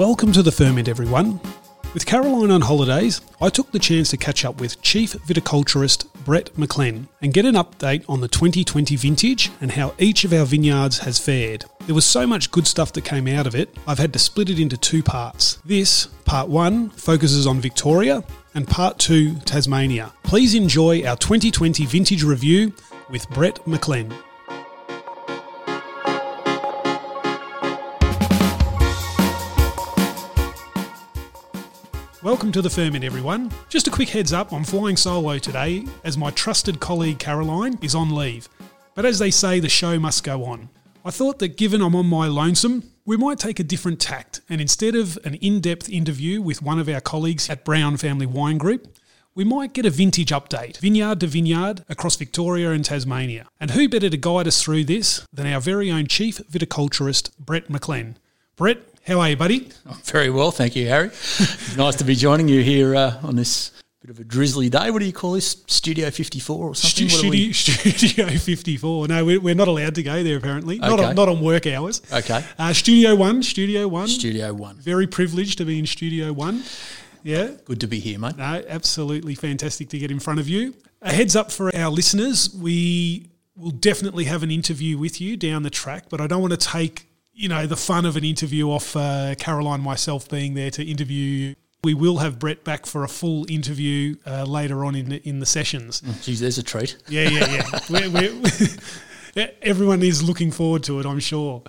Welcome to the ferment, everyone. With Caroline on holidays, I took the chance to catch up with Chief Viticulturist Brett McClen and get an update on the 2020 vintage and how each of our vineyards has fared. There was so much good stuff that came out of it, I've had to split it into two parts. This, part one, focuses on Victoria, and part two, Tasmania. Please enjoy our 2020 vintage review with Brett McClen. Welcome to the Ferment, everyone. Just a quick heads up I'm flying solo today as my trusted colleague Caroline is on leave. But as they say, the show must go on. I thought that given I'm on my lonesome, we might take a different tact and instead of an in depth interview with one of our colleagues at Brown Family Wine Group, we might get a vintage update, vineyard to vineyard, across Victoria and Tasmania. And who better to guide us through this than our very own chief viticulturist, Brett McClen? Brett, how are you, buddy? very well, thank you, Harry. nice to be joining you here uh, on this bit of a drizzly day. What do you call this? Studio 54 or something? Studio, we... Studio 54. No, we're, we're not allowed to go there, apparently. Okay. Not, on, not on work hours. Okay. Uh, Studio 1, Studio 1. Studio 1. Very privileged to be in Studio 1. Yeah. Good to be here, mate. No, absolutely fantastic to get in front of you. A heads up for our listeners, we will definitely have an interview with you down the track, but I don't want to take you know, the fun of an interview off uh, Caroline, myself being there to interview. We will have Brett back for a full interview uh, later on in the, in the sessions. Oh, geez, there's a treat. Yeah, yeah, yeah. we're, we're everyone is looking forward to it, I'm sure.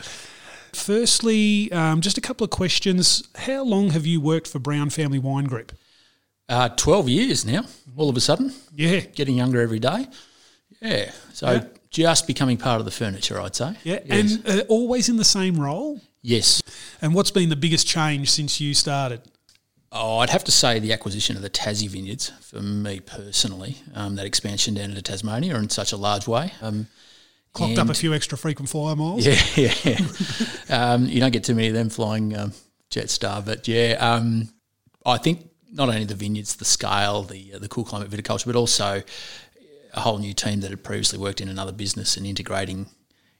Firstly, um, just a couple of questions. How long have you worked for Brown Family Wine Group? Uh, 12 years now, all of a sudden. Yeah. Getting younger every day. Yeah. So yeah just becoming part of the furniture, I'd say. Yeah, yes. and uh, always in the same role. Yes. And what's been the biggest change since you started? Oh, I'd have to say the acquisition of the Tassie vineyards for me personally. Um, that expansion down into Tasmania in such a large way. Um, Clocked up a few extra frequent flyer miles. Yeah, yeah. yeah. um, you don't get too many of them flying um, Jetstar, but yeah, um, I think not only the vineyards, the scale, the uh, the cool climate viticulture, but also a whole new team that had previously worked in another business and integrating,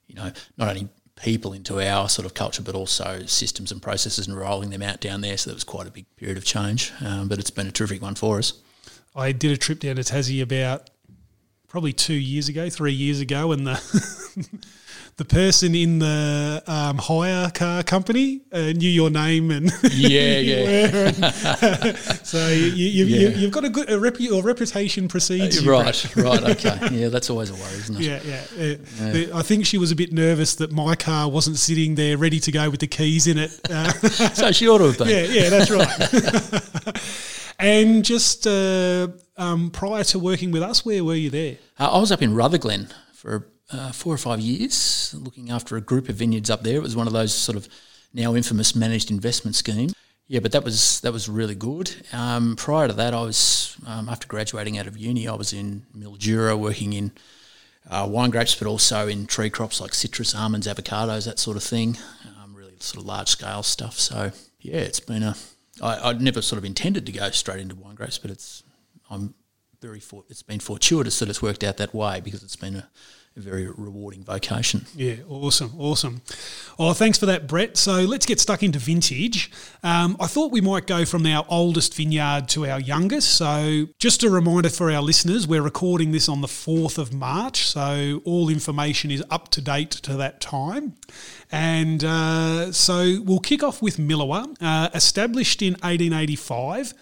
you know, not only people into our sort of culture, but also systems and processes and rolling them out down there. So that was quite a big period of change, um, but it's been a terrific one for us. I did a trip down to Tassie about probably two years ago, three years ago, and the the person in the um, hire car company uh, knew your name and yeah, yeah. And, so you, have yeah. got a good a repu- or reputation precedes uh, right, right, okay, yeah, that's always a worry, isn't it? Yeah, yeah. Uh, yeah. I think she was a bit nervous that my car wasn't sitting there ready to go with the keys in it. Uh, so she ought to have been. Yeah, yeah, that's right. And just uh, um, prior to working with us, where were you there? Uh, I was up in Rutherglen for uh, four or five years looking after a group of vineyards up there. It was one of those sort of now infamous managed investment schemes. Yeah, but that was that was really good. Um, prior to that, I was um, after graduating out of uni, I was in Mildura working in uh, wine grapes, but also in tree crops like citrus, almonds, avocados, that sort of thing. Um, really sort of large scale stuff. So yeah, it's been a. I, I'd never sort of intended to go straight into wine grapes, but it's I'm very for, it's been fortuitous that it's worked out that way because it's been a a very rewarding vocation. Yeah, awesome, awesome. Well, thanks for that, Brett. So let's get stuck into vintage. Um, I thought we might go from our oldest vineyard to our youngest. So just a reminder for our listeners, we're recording this on the 4th of March, so all information is up to date to that time. And uh, so we'll kick off with Milawa, uh, established in 1885.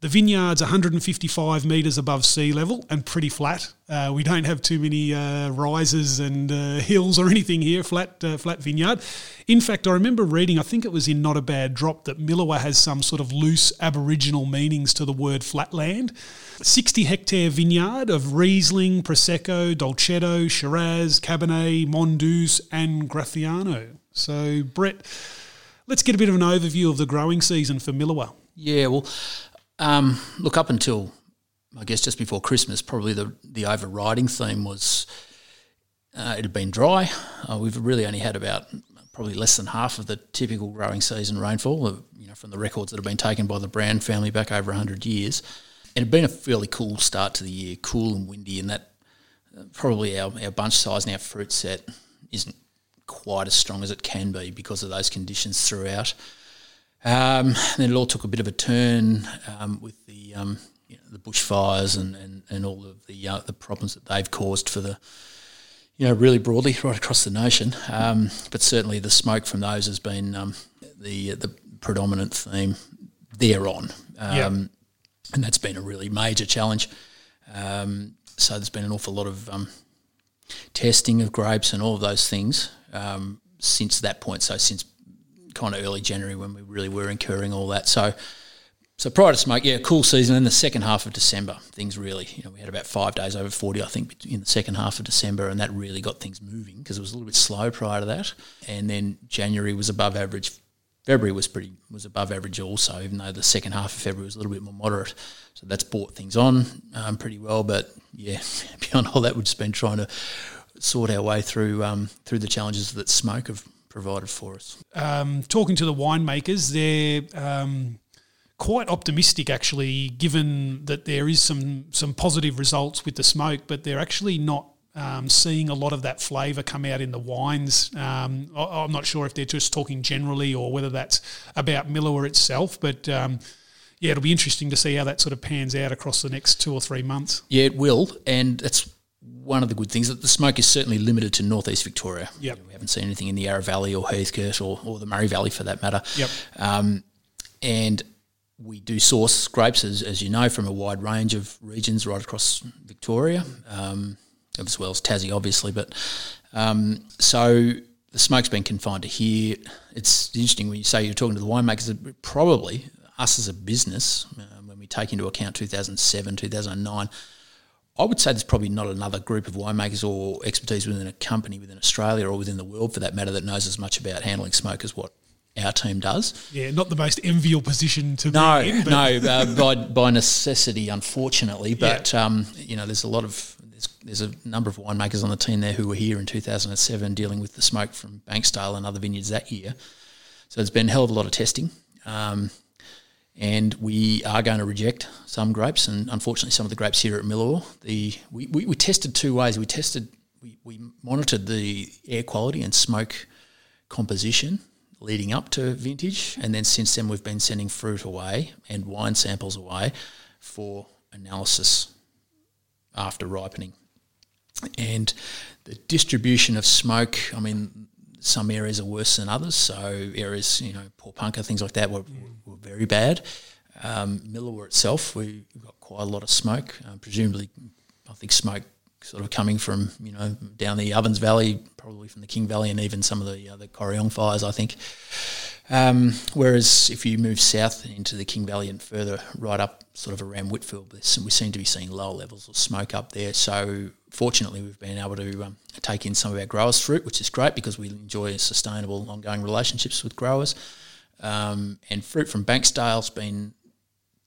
The vineyard's 155 metres above sea level and pretty flat. Uh, we don't have too many uh, rises and uh, hills or anything here. Flat, uh, flat vineyard. In fact, I remember reading. I think it was in Not a Bad Drop that Milawa has some sort of loose Aboriginal meanings to the word flatland. 60 hectare vineyard of Riesling, Prosecco, Dolcetto, Shiraz, Cabernet, Mondeuse, and Graciano. So, Brett, let's get a bit of an overview of the growing season for Milawa. Yeah, well, um, look, up until I guess just before Christmas, probably the the overriding theme was uh, it had been dry. Uh, we've really only had about probably less than half of the typical growing season rainfall, uh, you know, from the records that have been taken by the Brown family back over 100 years. It had been a fairly cool start to the year, cool and windy, and that uh, probably our, our bunch size and our fruit set isn't quite as strong as it can be because of those conditions throughout. Um, then it all took a bit of a turn um, with the um, you know, the bushfires and, and, and all of the uh, the problems that they've caused for the you know really broadly right across the nation. Um, but certainly the smoke from those has been um, the the predominant theme thereon, um, and that's been a really major challenge. Um, so there's been an awful lot of um, testing of grapes and all of those things um, since that point. So since kind of early January when we really were incurring all that. So so prior to smoke, yeah, cool season. In the second half of December, things really, you know, we had about five days over 40, I think, in the second half of December, and that really got things moving because it was a little bit slow prior to that. And then January was above average. February was pretty was above average also, even though the second half of February was a little bit more moderate. So that's brought things on um, pretty well. But yeah, beyond all that, we've just been trying to sort our way through um, through the challenges that smoke have provided for us. Um, talking to the winemakers, they're um, quite optimistic actually, given that there is some some positive results with the smoke, but they're actually not um, seeing a lot of that flavour come out in the wines. Um, I, am not sure if they're just talking generally or whether that's about Milawa itself, but um, yeah, it'll be interesting to see how that sort of pans out across the next two or three months. Yeah, it will, and that's one of the good things that the smoke is certainly limited to northeast Victoria. Yep. we haven't seen anything in the Yarra Valley or Heathcote or, or the Murray Valley for that matter. Yep. Um, and we do source grapes, as, as you know, from a wide range of regions right across Victoria, um, as well as Tassie, obviously. But um, so the smoke's been confined to here. It's interesting when you say you're talking to the winemakers. That probably us as a business, uh, when we take into account 2007, 2009. I would say there's probably not another group of winemakers or expertise within a company within Australia or within the world for that matter that knows as much about handling smoke as what our team does. Yeah, not the most enviable position to no, be in. No, uh, by by necessity, unfortunately. But yeah. um, you know, there's a lot of there's, there's a number of winemakers on the team there who were here in 2007 dealing with the smoke from Banksdale and other vineyards that year. So there's been a hell of a lot of testing. Um, and we are going to reject some grapes, and unfortunately, some of the grapes here at Milawa. The we, we, we tested two ways. We tested we, we monitored the air quality and smoke composition leading up to vintage, and then since then we've been sending fruit away and wine samples away for analysis after ripening. And the distribution of smoke, I mean, some areas are worse than others. So areas, you know, poor Porepunkah, things like that were, were very bad. Um, Milawa itself, we got quite a lot of smoke. Um, presumably, I think smoke sort of coming from you know down the Ovens Valley, probably from the King Valley, and even some of the uh, the Corryong fires, I think. Um, whereas if you move south into the King Valley and further right up, sort of around Whitfield, we seem to be seeing lower levels of smoke up there. So fortunately, we've been able to um, take in some of our growers' fruit, which is great because we enjoy sustainable, ongoing relationships with growers. Um, and fruit from Banksdale's been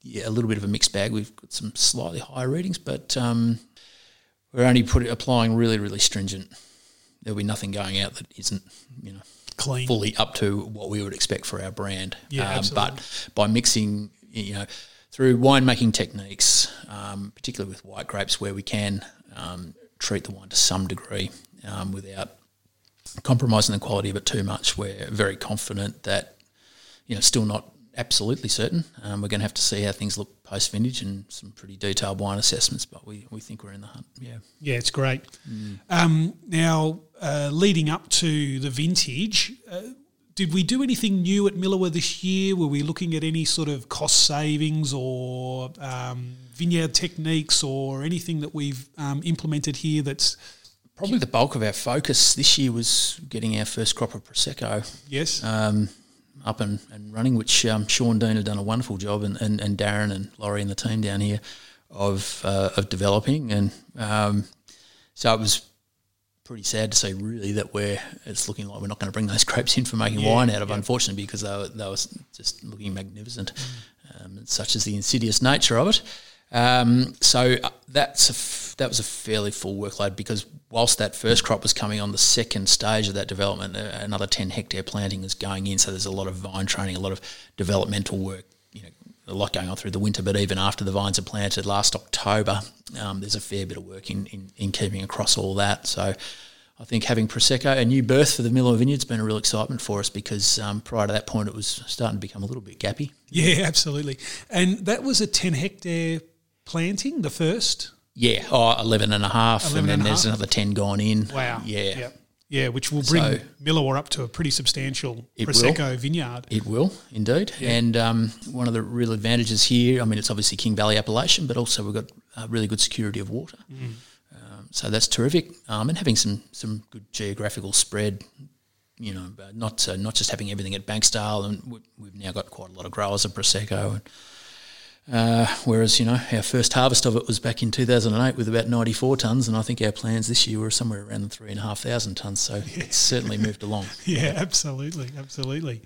yeah, a little bit of a mixed bag. We've got some slightly higher readings, but um, we're only put, applying really, really stringent. There'll be nothing going out that isn't, you know, clean, fully up to what we would expect for our brand. Yeah, um, but by mixing, you know, through winemaking techniques, um, particularly with white grapes, where we can um, treat the wine to some degree um, without compromising the quality of it too much, we're very confident that, you know, still not absolutely certain. Um, we're going to have to see how things look post vintage and some pretty detailed wine assessments, but we, we think we're in the hunt. Yeah. Yeah, it's great. Mm. Um, now, uh, leading up to the vintage, uh, did we do anything new at Milawa this year? Were we looking at any sort of cost savings or um, vineyard techniques or anything that we've um, implemented here that's Probably the bulk of our focus this year was getting our first crop of Prosecco. Yes. Up and, and running, which um, Sean Dean had done a wonderful job, and, and, and Darren and Laurie and the team down here of uh, of developing. And um, so it was pretty sad to see, really, that we're it's looking like we're not going to bring those grapes in for making yeah, wine out of, yeah. unfortunately, because they were, they were just looking magnificent. Mm. Um, such as the insidious nature of it. Um, so uh, that's that was a fairly full workload because whilst that first crop was coming on the second stage of that development, uh, another 10 hectare planting is going in. So there's a lot of vine training, a lot of developmental work, you know, a lot going on through the winter. But even after the vines are planted last October, um, there's a fair bit of work in, in, in keeping across all that. So I think having Prosecco, a new birth for the Milawa Vineyard's been a real excitement for us because um, prior to that point it was starting to become a little bit gappy. Yeah, absolutely. And that was a 10 hectare planting, the first? Yeah, oh, 11 and a half, 11 and then and there's half. another 10 gone in. Wow. Yeah. Yep. Yeah, which will bring So- Milawa up to a pretty substantial It will. Prosecco vineyard. It will indeed, and um, one of the real advantages here. I mean, it's obviously King Valley appellation, but also we've got uh, really good security of water, um, so that's terrific. Um, and having some some good geographical spread, you know, not uh, not just having everything at Banksdale, and we, we've now got quite a lot of growers of prosecco. And, uh, whereas you know our first harvest of it was back in 2008 with about 94 tons, and I think our plans this year were somewhere around the three and a half thousand tons. So it's certainly moved along. Yeah, absolutely, absolutely.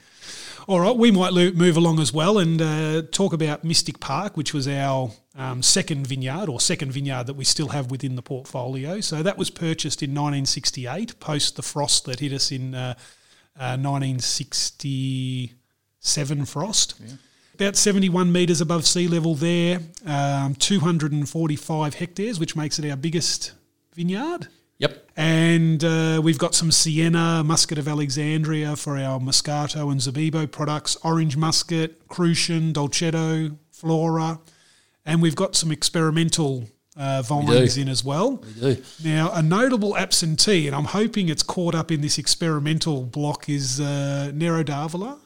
All right, we might lo- move along as well and uh, talk about Mystic Park, which was our um, second vineyard or second vineyard that we still have within the portfolio. So that was purchased in 1968, post the frost that hit us in uh, uh, 1967 frost. About 71 metres above sea level there, um, 245 hectares, which makes it our biggest vineyard. Yep. And uh, we've got some Cienna, Muscat of Alexandria for our Moscato and Zibibbo products, Orange Muscat, Crouchen, Dolcetto, Flora. And we've got some experimental uh, vines in as well. We do. Now, a notable absentee, and I'm hoping it's caught up in this experimental block, is uh, Nero d'Avola.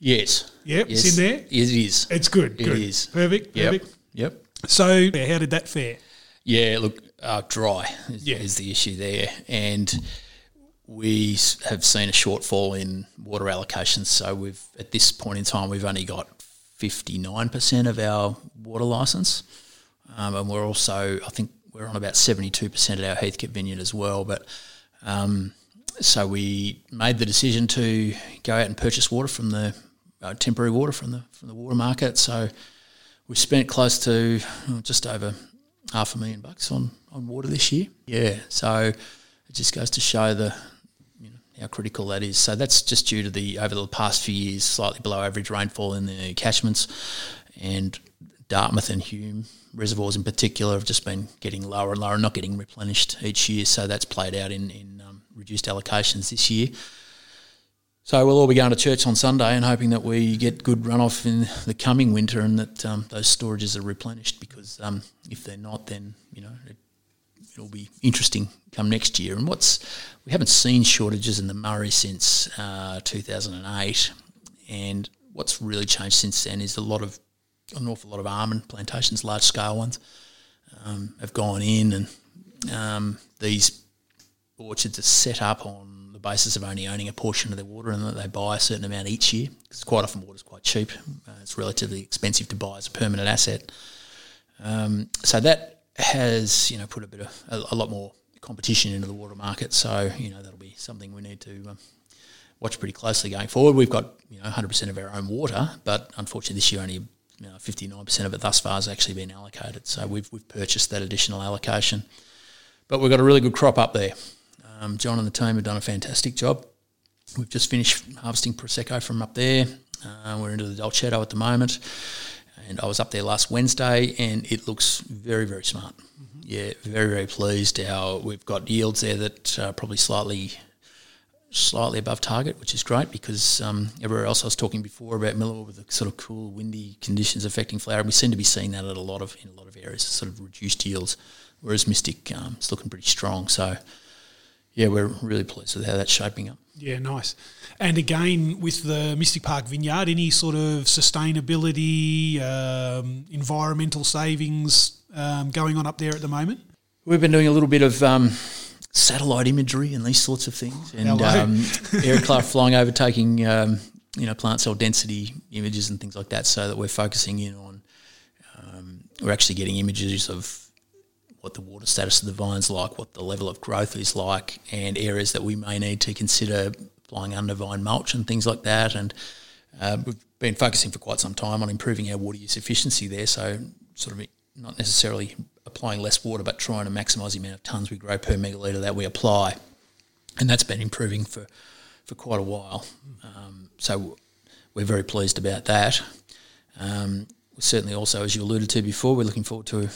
Yes. Yep, yes. it's in there. It is. It's good. It good. is. Perfect. Yep. Perfect. Yep. So, how did that fare? Yeah, look, uh, dry is, Yeah. is the issue there. And we have seen a shortfall in water allocations. So we've, at this point in time, we've only got 59% of our water licence. Um, and we're also, I think we're on about 72% at our Heathcote vineyard as well. But um, so we made the decision to go out and purchase water from the uh, temporary water from the from the water market. So we spent close to just over half a million bucks on, on water this year. Yeah, so it just goes to show the you know how critical that is. So that's just due to the over the past few years slightly below average rainfall in the catchments, and Dartmouth and Hume reservoirs in particular have just been getting lower and lower, not getting replenished each year. So that's played out in in um, reduced allocations this year. So we'll all be going to church on Sunday and hoping that we get good runoff in the coming winter and that um, those storages are replenished. Because um, if they're not, then you know it, it'll be interesting come next year. And what's we haven't seen shortages in the Murray since uh, 2008, and what's really changed since then is a lot of an awful lot of almond plantations, large scale ones, um, have gone in, and um, these orchards are set up on the basis of only owning a portion of their water and that they buy a certain amount each year. Because quite often water's quite cheap. Uh, it's relatively expensive to buy as a permanent asset. Um, so that has you know put a bit of a, a lot more competition into the water market. So you know that'll be something we need to um, watch pretty closely going forward. We've got you know 100% of our own water, but unfortunately this year only you know, 59% of it thus far has actually been allocated. So we've we've purchased that additional allocation, but we've got a really good crop up there. Um, John and the team have done a fantastic job. We've just finished harvesting prosecco from up there. Uh, we're into the Dolcetto at the moment, and I was up there last Wednesday, and it looks very very smart. Yeah, very very pleased. Our we've got yields there that are probably slightly slightly above target, which is great because um, everywhere else I was talking before about Milawa with the sort of cool, windy conditions affecting flowering, we seem to be seeing that at a lot of in a lot of areas, sort of reduced yields. Whereas Mystic um, is looking pretty strong. So yeah, we're really pleased with how that's shaping up. Yeah, nice. And again, with the Mystic Park Vineyard, any sort of sustainability, um, environmental savings um, going on up there at the moment? We've been doing a little bit of um, satellite imagery and these sorts of things, and um, aircraft flying over, taking um, you know plant cell density images and things like that, so that we're focusing in on. Um, we're actually getting images of what the water status of the vines like, what the level of growth is like, and areas that we may need to consider applying under vine mulch and things like that. And uh, we've been focusing for quite some time on improving our water use efficiency there. So sort of not necessarily applying less water, but trying to maximise the amount of tonnes we grow per megalitre that we apply, and that's been improving for for quite a while. Um, so we're very pleased about that. Um, certainly, also as you alluded to before, we're looking forward to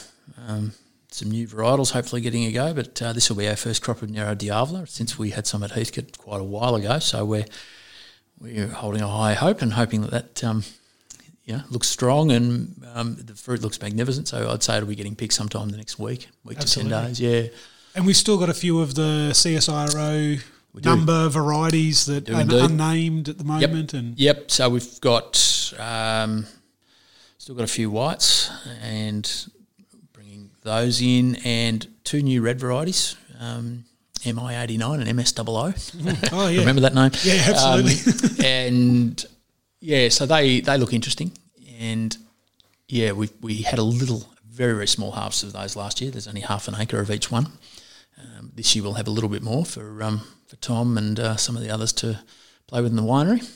um, some new varietals hopefully getting a go. But uh, this will be our first crop of Nero d'Avola since we had some at Heathcote quite a while ago. So we're we're holding a high hope and hoping that that um, you know, looks strong and um, the fruit looks magnificent. So I'd say it'll be getting picked sometime the next week, week Absolutely. to ten days. Yeah, And we've still got a few of the CSIRO number varieties that are indeed. unnamed at the moment. And Yep. So we've got um, still got a few whites and those in, and two new red varieties, um, MI eighty nine and MS 00 oh yeah, Remember that name? Yeah, absolutely. Um, and yeah, so they they look interesting, and yeah, we we had a little, very very small harvest of those last year. There's only half an acre of each one. Um, this year we'll have a little bit more for um, for Tom and uh, some of the others to play with in the winery,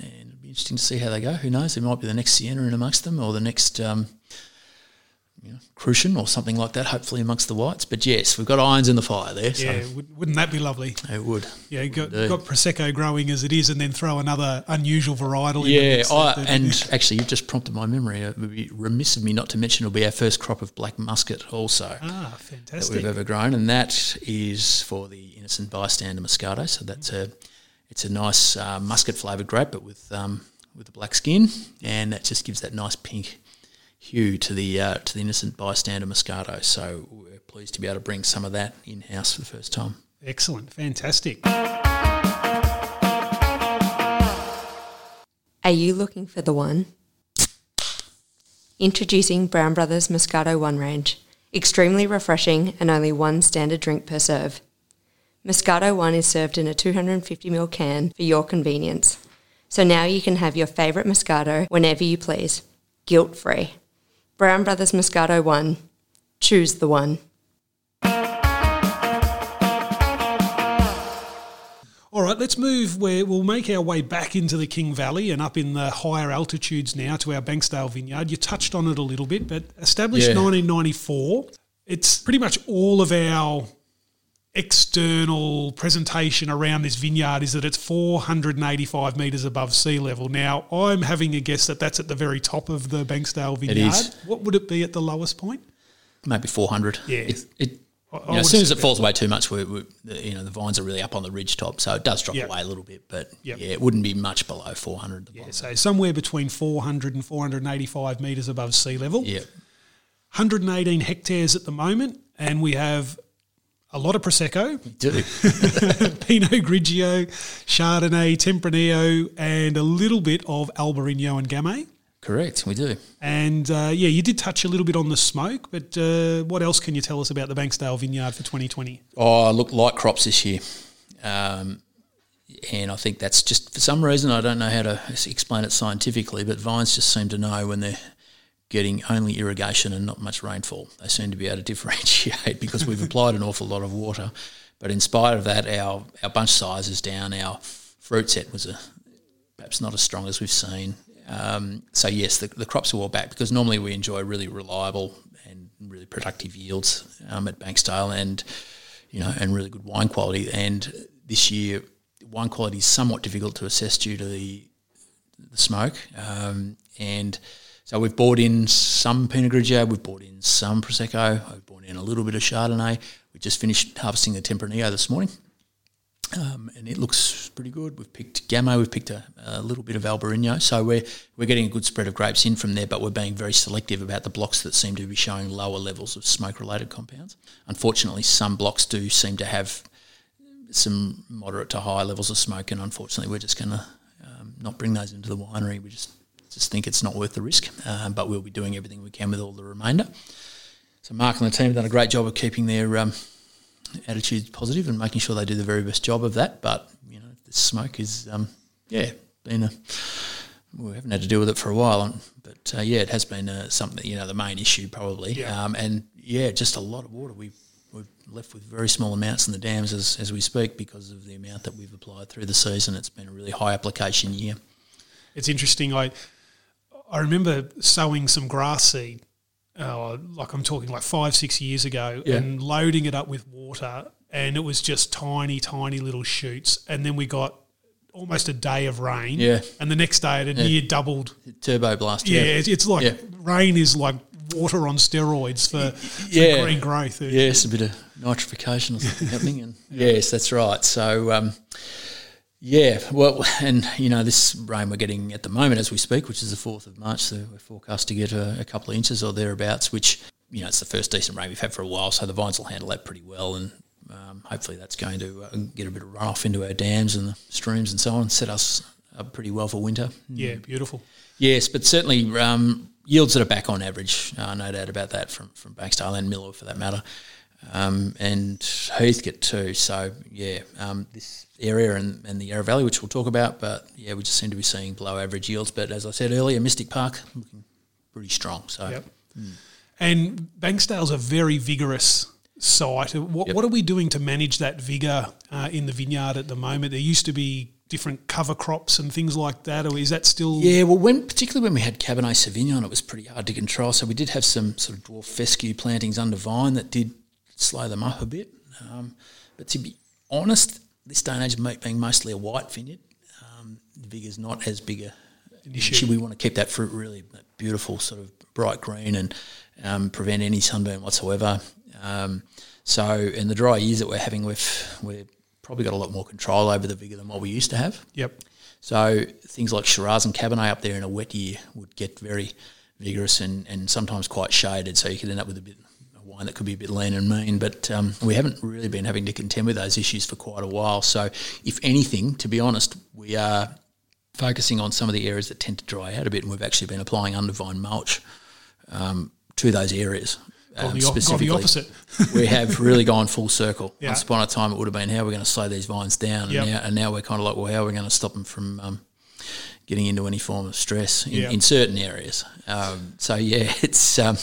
and it'll be interesting to see how they go. Who knows? There might be the next Cienna in amongst them, or the next. You know, Crouchen or something like that, hopefully amongst the whites. But yes, we've got irons in the fire there. So yeah, would- wouldn't that be lovely? it would. Yeah, got, Indeed. got prosecco growing as it is, and then throw another unusual varietal. Yeah, I, that- and actually, you've just prompted my memory. It would be remiss of me not to mention it'll be our first crop of black muscat also ah, fantastic! that we've ever grown, and that is for the innocent bystander Moscato. So that's a it's a nice uh, muscat flavoured grape, but with um, with a black skin, and that just gives that nice pink hue to the uh, to the innocent bystander Moscato. So we're pleased to be able to bring some of that in house for the first time. Excellent, fantastic. Are you looking for the one? Introducing Brown Brothers Moscato One Range. Extremely refreshing and only one standard drink per serve. Moscato One is served in a 250ml can for your convenience. So now you can have your favourite Moscato whenever you please, guilt free. Brown Brothers Moscato One. Choose the one. All right, let's move where we'll make our way back into the King Valley and up in the higher altitudes now to our Banksdale vineyard. You touched on it a little bit, but established Yeah. 1994, it's pretty much all of our external presentation around this vineyard is that it's 485 metres above sea level. Now, I'm having a guess that that's at the very top of the Banksdale vineyard. is. What would it be at the lowest point? maybe 400. Yeah. It, it, I- I you know, as soon as it falls away too much, we, we, the, you know, the vines are really up on the ridge top, so it does drop Yep. away a little bit. But Yep. yeah, it wouldn't be much below 400. Yeah, so somewhere between 400 and 485 metres above sea level. yeah. 118 hectares at the moment, and we have a lot of Prosecco, Do. Pinot Grigio, Chardonnay, Tempranillo, and a little bit of Albarino and Gamay. Correct, we do. And uh, yeah, you did touch a little bit on the smoke, but uh, what else can you tell us about the Banksdale Vineyard for 2020? Oh, look, light crops this year. Um, and I think that's just for some reason, I don't know how to explain it scientifically, but vines just seem to know when they're getting only irrigation and not much rainfall. They seem to be able to differentiate because we've applied an awful lot of water. But in spite of that, our, our bunch size is down. Our fruit set was a, perhaps not as strong as we've seen. Um, so yes, the, the crops are all back because normally we enjoy really reliable and really productive yields um, at Banksdale and you know and really good wine quality. And this year, wine quality is somewhat difficult to assess due to the the smoke. Um, and so we've bought in some Pinot Grigio, we've bought in some Prosecco, we've bought in a little bit of Chardonnay. We just finished harvesting the Tempranillo this morning. Um, and it looks pretty good. We've picked Gamay, we've picked a, a little bit of Albarino, so we're we're getting a good spread of grapes in from there. But we're being very selective about the blocks that seem to be showing lower levels of smoke-related compounds. Unfortunately, some blocks do seem to have some moderate to high levels of smoke, and unfortunately, we're just going to um, not bring those into the winery. We just just think it's not worth the risk, um, but we'll be doing everything we can with all the remainder. So Mark and the team have done a great job of keeping their um, attitudes positive and making sure they do the very best job of that. But you know, the smoke is um, yeah been a we haven't had to deal with it for a while, but uh, yeah, it has been uh, something you know the main issue probably. Yeah. Um, and yeah, just a lot of water. We we're left with very small amounts in the dams as, as we speak because of the amount that we've applied through the season. It's been a really high application year. It's interesting. I I remember sowing some grass seed, uh, like I'm talking like five six years ago, Yeah. and loading it up with water, and it was just tiny, tiny little shoots, and then we got almost a day of rain, Yeah. and the next day it had near doubled. Turbo blast. Yeah, it's, it's like Yeah. rain is like water on steroids for, for Yeah. green growth. Yes, a bit of nitrification or something happening. And yes, that's right. So, um, yeah, well, and you know, this rain we're getting at the moment as we speak, which is the 4th of March, so we're forecast to get a, a couple of inches or thereabouts, which, you know, it's the first decent rain we've had for a while, so the vines will handle that pretty well. And um, hopefully that's going to uh, get a bit of runoff into our dams and the streams and so on, set us up pretty well for winter. Yeah, beautiful. Yes, but certainly um, yields that are back on average, uh, no doubt about that from from Banksdale and Milawa for that matter, um, and Heathcote too. So yeah, um, this area and, and the Yarra Valley, which we'll talk about, but yeah, we just seem to be seeing below average yields. But as I said earlier, Mystic Park looking pretty strong. So Yep. And Banksdale's a very vigorous site. What, Yep. what are we doing to manage that vigour uh, in the vineyard at the moment? There used to be different cover crops and things like that, or is that still? Yeah, well, when particularly when we had Cabernet Sauvignon, it was pretty hard to control. So we did have some sort of dwarf fescue plantings under vine that did slow them up a bit. Um, but to be honest, this day and age, being mostly a white vineyard, um, the vigor's not as big a issue. We want to keep that fruit really beautiful, sort of bright green, and um, prevent any sunburn whatsoever. Um, so, in the dry years that we're having, we've we've probably got a lot more control over the vigor than what we used to have. Yep. So things like Shiraz and Cabernet up there in a wet year would get very vigorous and, and sometimes quite shaded. So you could end up with a bit wine that could be a bit lean and mean. But um, we haven't really been having to contend with those issues for quite a while. So if anything, to be honest, we are focusing on some of the areas that tend to dry out a bit, and we've actually been applying undervine mulch um, to those areas. Um, the, op- gone the opposite. we have really gone full circle. Yeah. Once upon a time, it would have been how we're going to slow these vines down, Yep. and, now, and now we're kind of like, well, how are we going to stop them from um, getting into any form of stress in, in certain areas? Um, so yeah, it's um,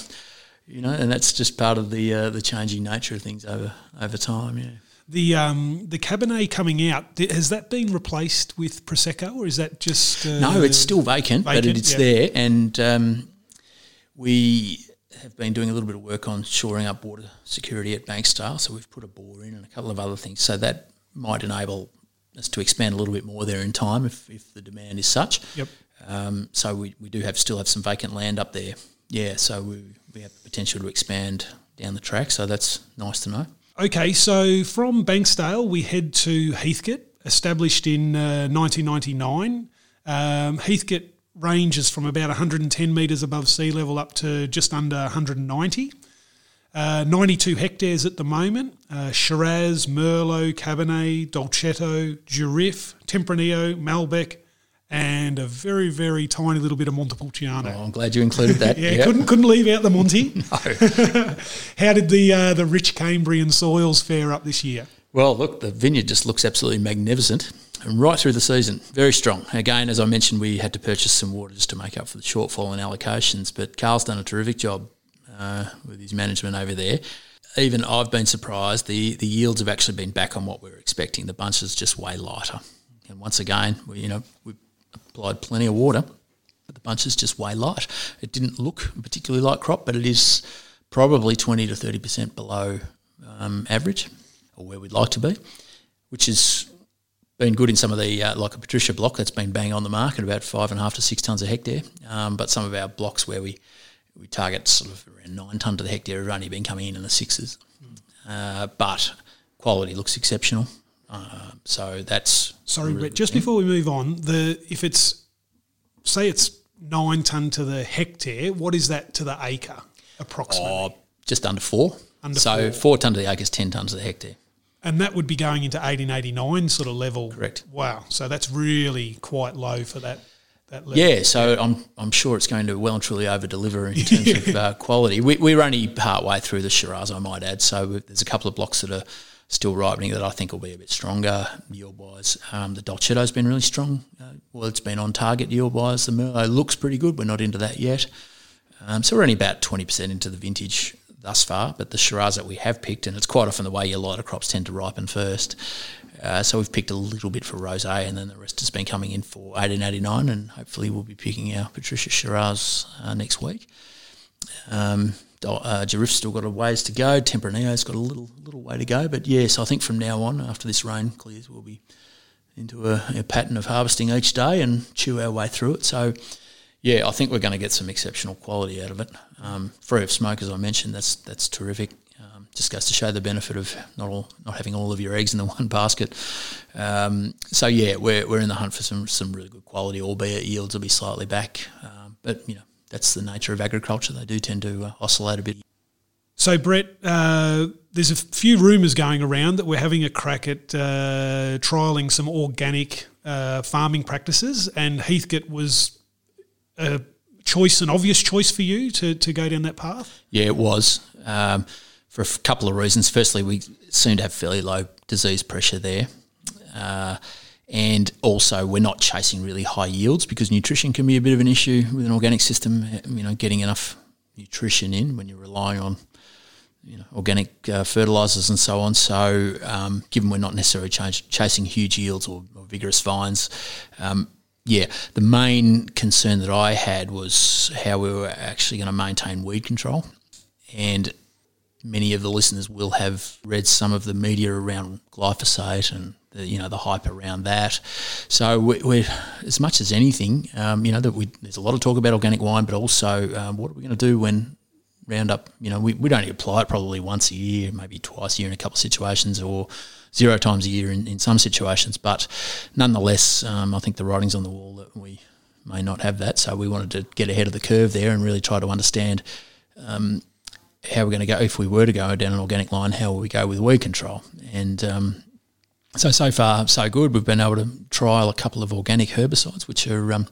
you know, and that's just part of the uh, the changing nature of things over over time. Yeah. The um, the Cabernet coming out has that been replaced with Prosecco, or is that just uh, No, it's still vacant, but vacant, it's yeah. there, and um, we have been doing a little bit of work on shoring up water security at Banksdale. So we've put a bore in and a couple of other things. So that might enable us to expand a little bit more there in time if, if the demand is such. Yep. Um, so we, we do have still have some vacant land up there. Yeah, so we, we have the potential to expand down the track. So that's nice to know. Okay, so from Banksdale, we head to Heathcote, established in uh, 1999. Um, Heathcote ranges from about 110 metres above sea level up to just under 190. Uh, 92 hectares at the moment. Uh, Shiraz, Merlot, Cabernet, Dolcetto, Durif, Tempranillo, Malbec, and a very, very tiny little bit of Montepulciano. Oh, I'm glad you included that. Yeah, Yep. couldn't couldn't leave out the Monty. How did the uh, the rich Cambrian soils fare up this year? Well, look, the vineyard just looks absolutely magnificent and right through the season, very strong. Again, as I mentioned, we had to purchase some water just to make up for the shortfall in allocations, but Carl's done a terrific job uh, with his management over there. Even I've been surprised. The the yields have actually been back on what we were expecting. The bunch is just way lighter, and once again, we, you know, we applied plenty of water, but the bunch is just way light. It didn't look particularly light crop, but it is probably twenty to thirty percent below um, average, or where we'd like to be, which has been good in some of the uh, like a Patricia block that's been bang on the market about five and a half to six tons a hectare. Um, but some of our blocks where we we target sort of around nine ton to the hectare have only been coming in in the sixes. Uh, but quality looks exceptional. Uh, so that's Sorry, really Brett. Just before we move on, the if it's say it's nine ton to the hectare, what is that to the acre approximately? Oh, just under four. Under so four. four ton to the acre is ten tons to the hectare. And that would be going into 1889 sort of level. Correct. Wow. So that's really quite low for that. Yeah, so I'm I'm sure it's going to well and truly over deliver in terms of uh, quality. We, we're only part way through the Shiraz, I might add. So there's a couple of blocks that are still ripening that I think will be a bit stronger yield wise. Um, the Dolcetto's been really strong. Uh, well, it's been on target yield wise. The Merlot looks pretty good. We're not into that yet. Um, so we're only about 20% into the vintage thus far, but the Shiraz that we have picked, and it's quite often the way your lighter crops tend to ripen first. Uh, so we've picked a little bit for rosé, and then the rest has been coming in for 1889, and hopefully we'll be picking our Patricia Shiraz uh, next week. Um, uh, still got a ways to go. Tempranillo's got a little little way to go, but yes, I think from now on, after this rain clears, we'll be into a, a pattern of harvesting each day and chew our way through it. So, Yeah, I think we're going to get some exceptional quality out of it. Um, free of smoke, as I mentioned, that's that's terrific. Um, just goes to show the benefit of not all not having all of your eggs in the one basket. Um, so yeah, we're, we're in the hunt for some some really good quality, albeit yields will be slightly back. Um, but you know that's the nature of agriculture; they do tend to uh, oscillate a bit. So, Brett, uh, there's a few rumours going around that we're having a crack at uh, trialling some organic uh, farming practices, and Heathcote was a choice, an obvious choice for you to, to go down that path. Yeah, it was um, for a couple of reasons. Firstly, we seem to have fairly low disease pressure there. Uh, and also, we're not chasing really high yields because nutrition can be a bit of an issue with an organic system. You know, getting enough nutrition in when you're relying on you know, organic uh, fertilizers and so on. So, um, given we're not necessarily ch- chasing huge yields or, or vigorous vines, um, yeah, the main concern that I had was how we were actually going to maintain weed control. And many of the listeners will have read some of the media around glyphosate and the, you know the hype around that. So we, we as much as anything, um, you know that we there's a lot of talk about organic wine, but also um, what are we going to do when Roundup, you know, we, we'd only apply it probably once a year, maybe twice a year in a couple of situations, or zero times a year in, in some situations. But nonetheless, um, I think the writing's on the wall that we may not have that. So we wanted to get ahead of the curve there and really try to understand um, how we're going to go if we were to go down an organic line. How will we go with weed control? And um, so so far so good. We've been able to trial a couple of organic herbicides, which are um,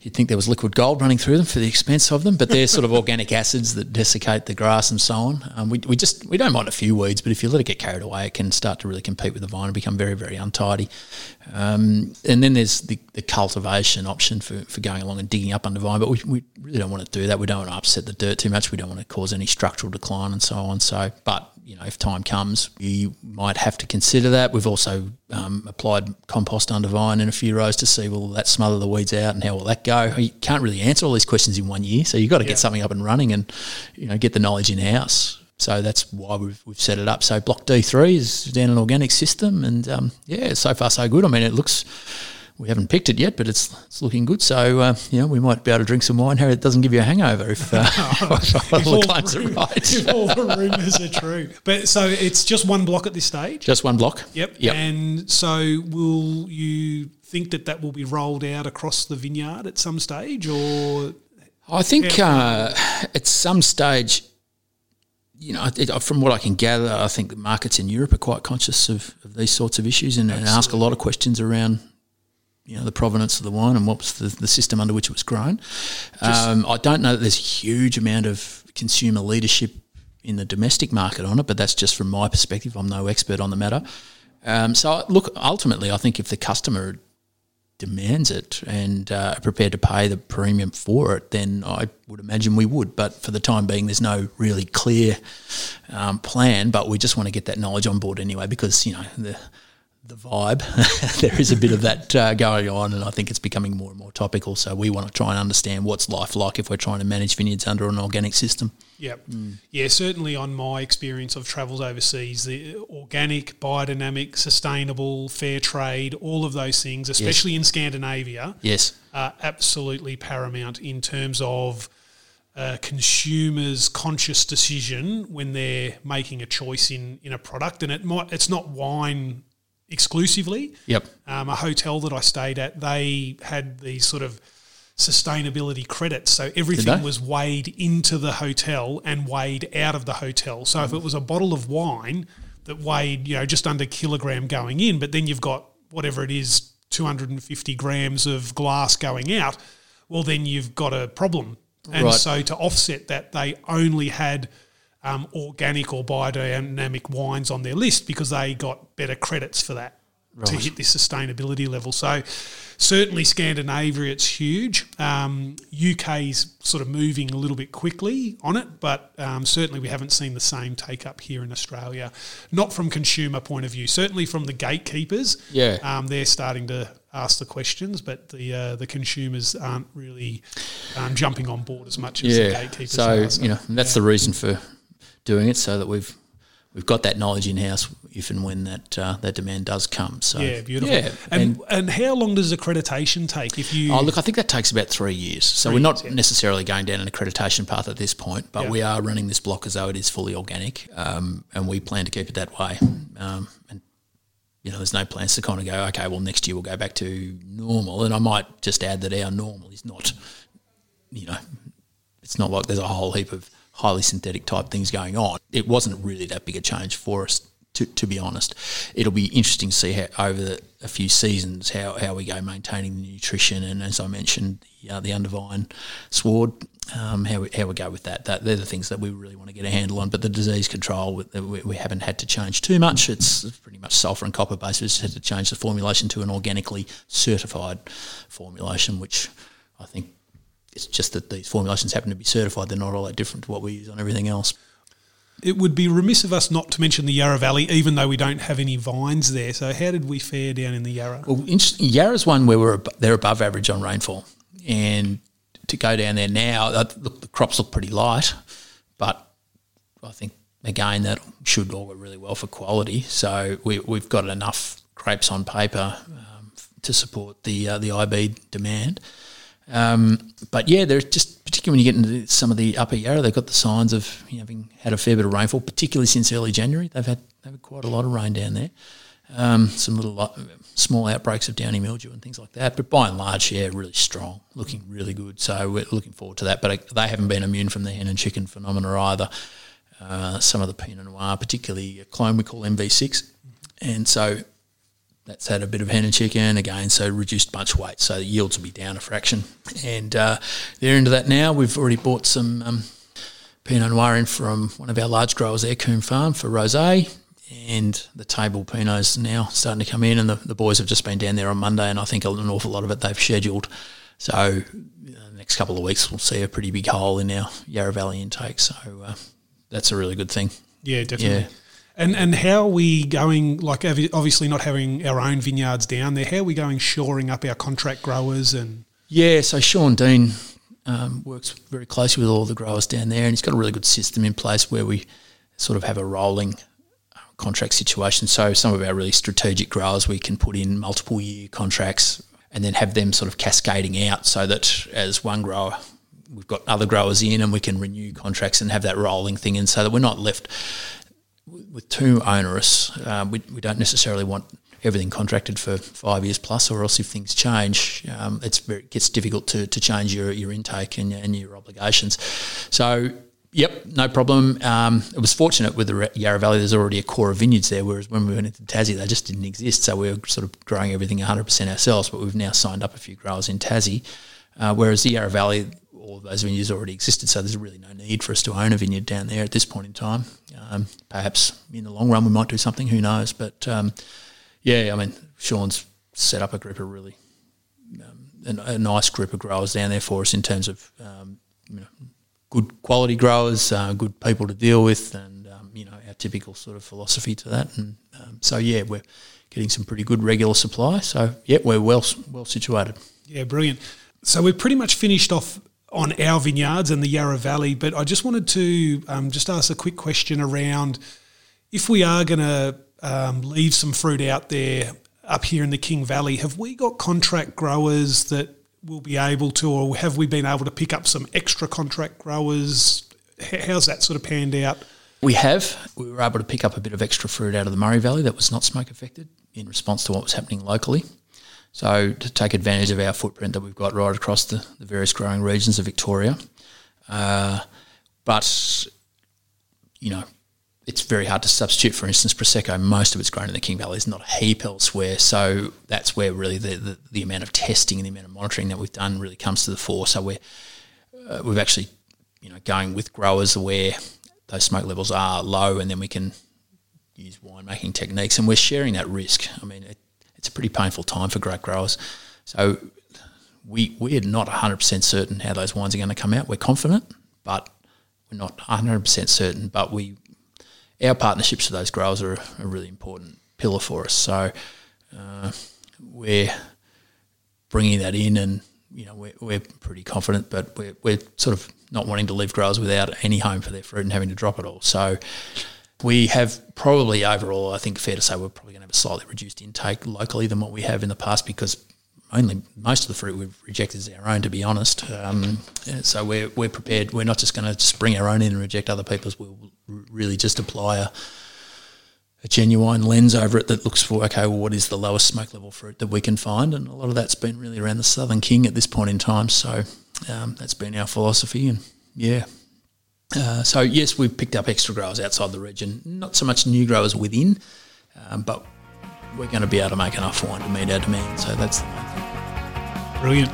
you'd think there was liquid gold running through them for the expense of them, but they're sort of organic acids that desiccate the grass and so on. Um, we, we just we don't mind a few weeds, but if you let it get carried away, it can start to really compete with the vine and become very very untidy. Um, and then there's the, the cultivation option for, for going along and digging up under vine, but we, we really don't want to do that. We don't want to upset the dirt too much. We don't want to cause any structural decline and so on. So, but you know, if time comes, you might have to consider that. We've also um, applied compost under vine in a few rows to see will that smother the weeds out and how will that go. You can't really answer all these questions in one year, so you've got to yeah. get something up and running and you know get the knowledge in house. So that's why we've, we've set it up. So block D three is down an organic system, and um, yeah, so far so good. I mean, it looks we haven't picked it yet, but it's it's looking good. So uh, you know, we might be able to drink some wine. Harry, it doesn't give you a hangover if, uh, if all the claims are right. if all the rumours are true. But so it's just one block at this stage. Just one block. Yep. Yep. And so will you think that that will be rolled out across the vineyard at some stage, or? I think uh, at some stage you know, it, from what I can gather, I think the markets in Europe are quite conscious of, of these sorts of issues and, and, ask a lot of questions around you know the provenance of the wine and what was the, the system under which it was grown. Um, I don't know that there's a huge amount of consumer leadership in the domestic market on it, but that's just from my perspective. I'm no expert on the matter. Um, so look, ultimately, I think if the customer demands it and uh, are prepared to pay the premium for it, then I would imagine we would. But for the time being, there's no really clear um, plan. But we just want to get that knowledge on board anyway, because you know the the vibe. there is a bit of that uh, going on, and I think it's becoming more and more topical. So we want to try and understand what's life like if we're trying to manage vineyards under an organic system. Yep. Mm. Yeah, certainly on my experience of travels overseas, the organic, biodynamic, sustainable, fair trade, all of those things, especially yes. in Scandinavia, yes, are absolutely paramount in terms of a consumer's conscious decision when they're making a choice in, in a product. And it might it's not wine exclusively. Yep. Um, a hotel that I stayed at, they had these sort of sustainability credits. So everything was weighed into the hotel and weighed out of the hotel. So if it was a bottle of wine that weighed, you know, just under kilogram going in, but then you've got whatever it is, 250 grams of glass going out, well, then you've got a problem. And right. so to offset that, they only had – um, organic or biodynamic wines on their list because they got better credits for that right. to hit this sustainability level. So certainly Scandinavia, it's huge. Um, UK's sort of moving a little bit quickly on it, but um, certainly we haven't seen the same take up here in Australia. Not from consumer point of view, certainly from the gatekeepers. Yeah, um, they're starting to ask the questions, but the uh, the consumers aren't really um, jumping on board as much as yeah. the gatekeepers. So, are, so you know that's yeah. the reason for doing it so that we've we've got that knowledge in house if and when that uh, that demand does come. So Yeah, beautiful. Yeah, and, and, and how long does accreditation take if you? oh, look, I think that takes about three years. So Three we're not years, yeah. necessarily going down an accreditation path at this point, but Yeah. we are running this block as though it is fully organic, um, and we plan to keep it that way. Um, and you know, there's no plans to kind of go, okay, well, next year we'll go back to normal. And I might just add that our normal is not, you know, it's not like there's a whole heap of highly synthetic type things going on. It wasn't really that big a change for us, to, to be honest. It'll be interesting to see how over the, a few seasons how, how we go maintaining the nutrition and, as I mentioned, the, uh, the undervine sward, um, how, we, how we go with that. that. They're the things that we really want to get a handle on. But the disease control, we, we haven't had to change too much. It's pretty much sulphur and copper based. We just had to change the formulation to an organically certified formulation, which I think it's just that these formulations happen to be certified. They're not all that different to what we use on everything else. it would be remiss of us not to mention the Yarra Valley, even though we don't have any vines there. So how did we fare down in the Yarra? Well. Yarra's one where we're ab- they're above average on rainfall, and to go down there now, uh, look, the crops look pretty light, but I think again that should augur really well for quality. So we, we've got enough grapes on paper um, to support the uh, the IB demand. Um, but yeah, there's just particularly when you get into some of the upper Yarra, they've got the signs of you know, having had a fair bit of rainfall, particularly since early January. They've had they've had quite a lot of rain down there. Um, some little lo- small outbreaks of downy mildew and things like that, but by and large, yeah, really strong, looking really good. So we're looking forward to that. But uh, they haven't been immune from the hen and chicken phenomena either. Uh, some of the Pinot Noir, particularly a clone we call MV6, and so that's had a bit of hen and chicken again, so reduced bunch weight, so the yields will be down a fraction. And uh, they're into that now. We've already bought some um, Pinot Noir in from one of our large growers there, Coombe Farm, for rosé. And the table Pinot's now starting to come in, and the, the boys have just been down there on Monday, and I think an awful lot of it they've scheduled. So know, the next couple of weeks we'll see a pretty big hole in our Yarra Valley intake. So uh, that's a really good thing. Yeah, definitely. Yeah. And and how are we going? Like obviously not having our own vineyards down there. How are we going shoring up our contract growers and Yeah, so Sean Dean um, works very closely with all the growers down there, and he's got a really good system in place where we sort of have a rolling uh, contract situation. So some of our really strategic growers, we can put in multiple year contracts and then have them sort of cascading out, so that as one grower, we've got other growers in, and we can renew contracts and have that rolling thing in, so that we're not left with too onerous. Um, we, we don't necessarily want everything contracted for five years plus, or else if things change, um, it's very, it gets difficult to, to change your, your intake and, and your obligations. So, yep, no problem. Um, it was fortunate with the Yarra Valley, there's already a core of vineyards there, whereas when we went into Tassie, they just didn't exist. So we were sort of growing everything 100% ourselves, but we've now signed up a few growers in Tassie. Uh, whereas the Yarra Valley, all of those vineyards already existed, so there's really no need for us to own a vineyard down there at this point in time. Um, perhaps in the long run we might do something, who knows? But um, yeah, I mean, Sean's set up a group of really um, a, a nice group of growers down there for us in terms of um, you know, good quality growers, uh, good people to deal with, and um, you know our typical sort of philosophy to that. And um, so yeah, we're getting some pretty good regular supply. So yeah, we're well well situated. Yeah, brilliant. So we've pretty much finished off on our vineyards and the Yarra Valley, but I just wanted to um, just ask a quick question around if we are going to um, leave some fruit out there up here in the King Valley, have we got contract growers that will be able to, or have we been able to pick up some extra contract growers? How's that sort of panned out? We have. We were able to pick up a bit of extra fruit out of the Murray Valley that was not smoke affected in response to what was happening locally. So to take advantage of our footprint that we've got right across the, the various growing regions of Victoria. Uh, but, you know, it's very hard to substitute. For instance, Prosecco, most of it's grown in the King Valley. There's not a heap elsewhere. So that's where really the, the, the amount of testing and the amount of monitoring that we've done really comes to the fore. So we're, uh, we've actually, you know, going with growers where those smoke levels are low and then we can use winemaking techniques and we're sharing that risk. I mean, it, pretty painful time for grape growers. So we, we're not 100% certain how those wines are going to come out. We're confident, but we're not 100% certain. But we, our partnerships with those growers are a really important pillar for us. So uh, we're bringing that in and, you know, we're, we're pretty confident, but we're, we're sort of not wanting to leave growers without any home for their fruit and having to drop it all. So We have probably overall, I think, fair to say, we're probably going to have a slightly reduced intake locally than what we have in the past because only most of the fruit we've rejected is our own, to be honest. Um, so we're we're prepared. We're not just going to just bring our own in and reject other people's. We'll really just apply a a genuine lens over it that looks for okay, well, what is the lowest smoke level fruit that we can find, and a lot of that's been really around the Southern King at this point in time. So um, that's been our philosophy, and yeah. Uh, so yes, we've picked up extra growers outside the region, not so much new growers within, um, but we're going to be able to make enough wine to meet our demand. So that's the main thing. Brilliant.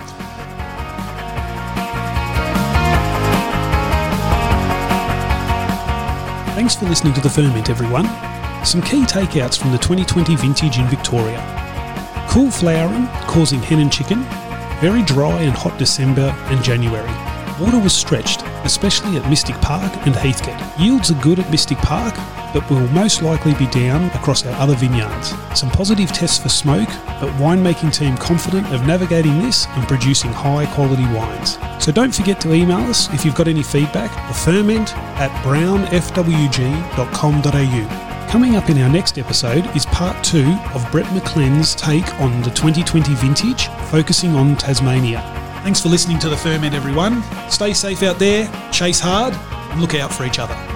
Thanks for listening to The Ferment, everyone. Some key takeouts from the 2020 vintage in Victoria. Cool flowering, causing hen and chicken. Very dry and hot December and January. Water was stretched, especially at Mystic Park and Heathcote. Yields are good at Mystic Park, but will most likely be down across our other vineyards. Some positive tests for smoke, but winemaking team confident of navigating this and producing high quality wines. So don't forget to email us if you've got any feedback, the ferment at brownfwg.com.au. Coming up in our next episode is part two of Brett McClen's take on the 2020 vintage, focusing on Tasmania. Thanks for listening to The Ferment, everyone. Stay safe out there, chase hard, and look out for each other.